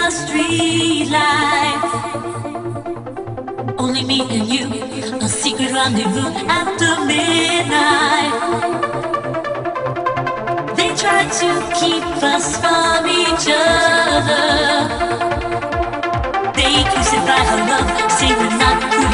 the street life. Only me and you, a secret rendezvous after midnight. They try to keep us from each other. They crucify our love, say we're not good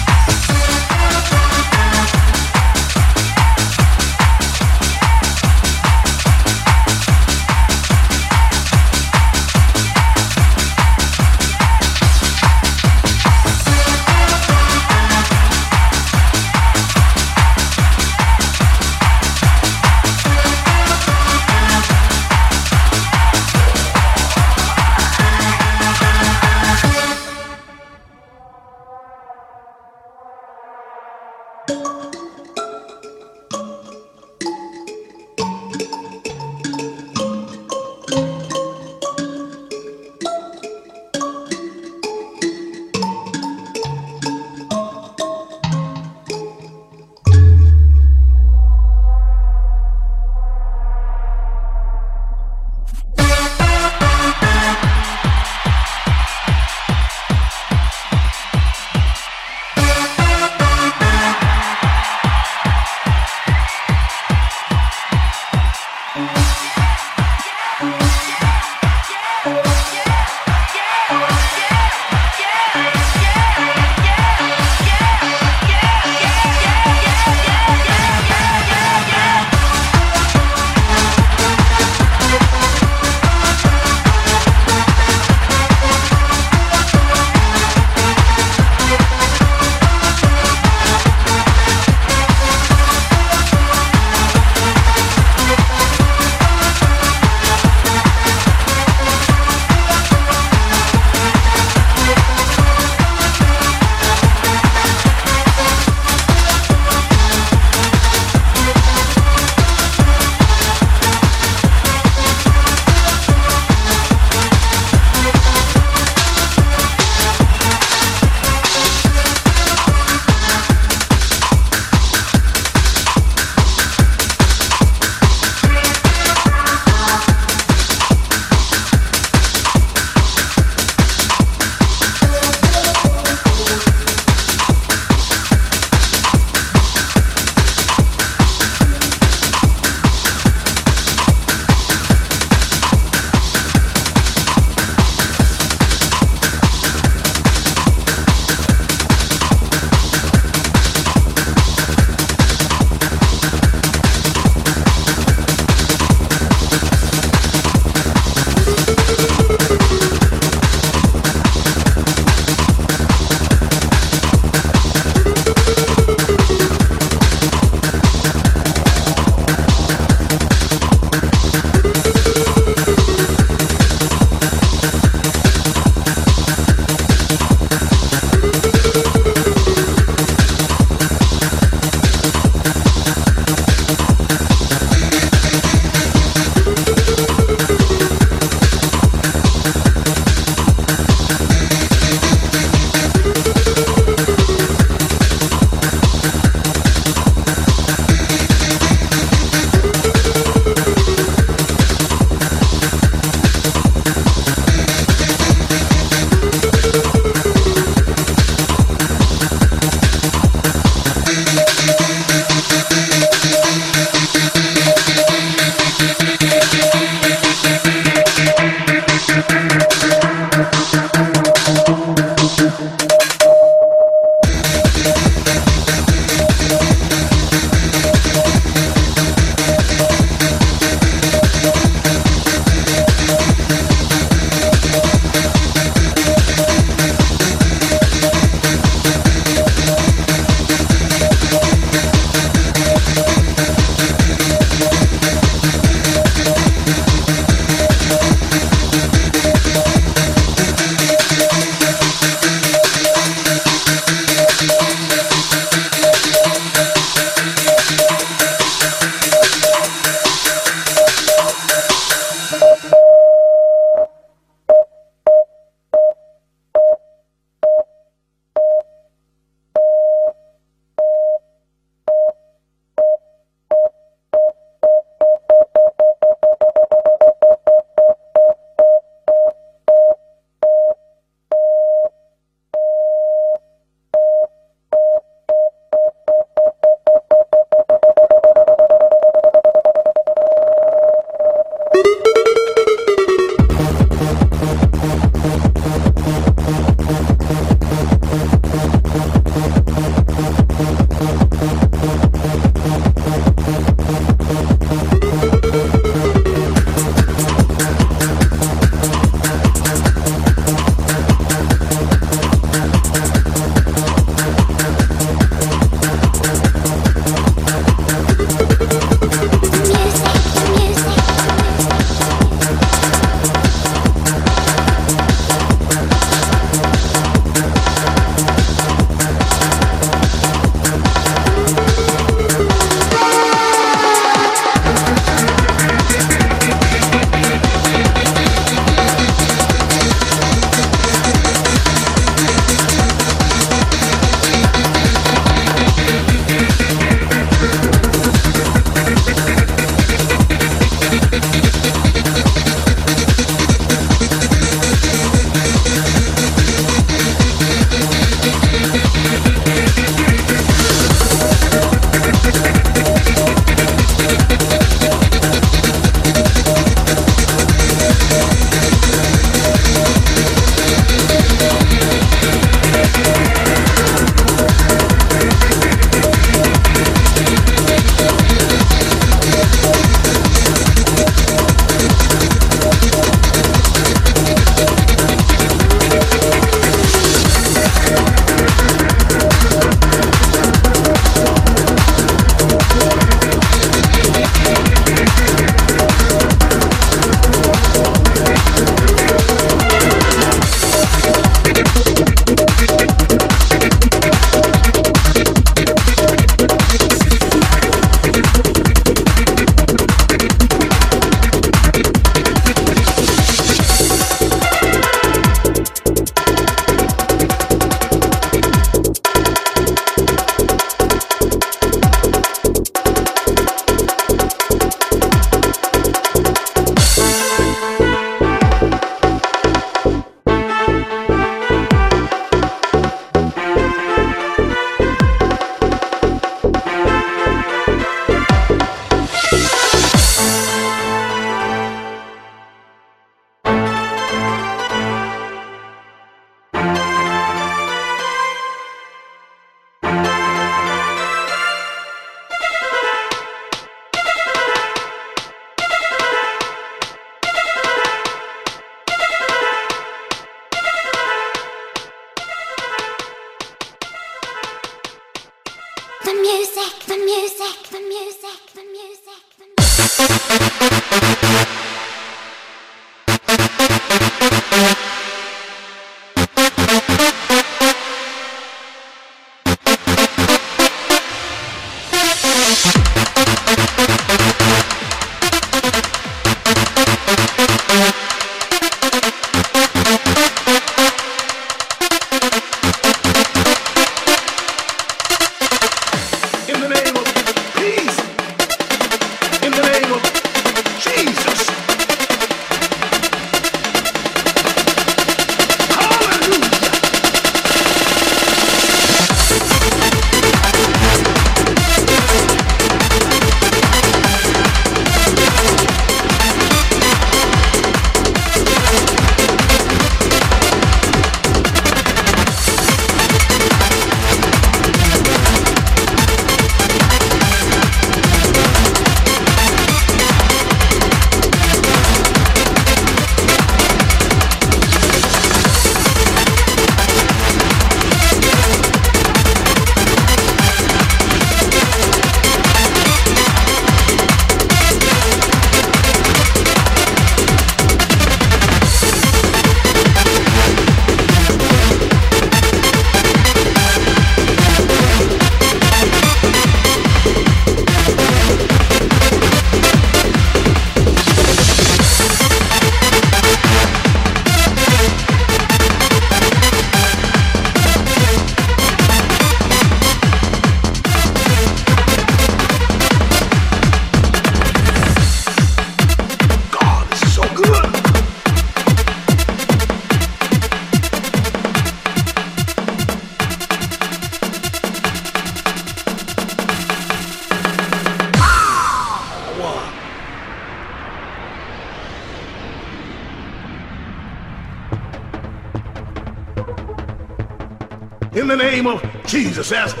Jesus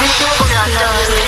Mission accomplished.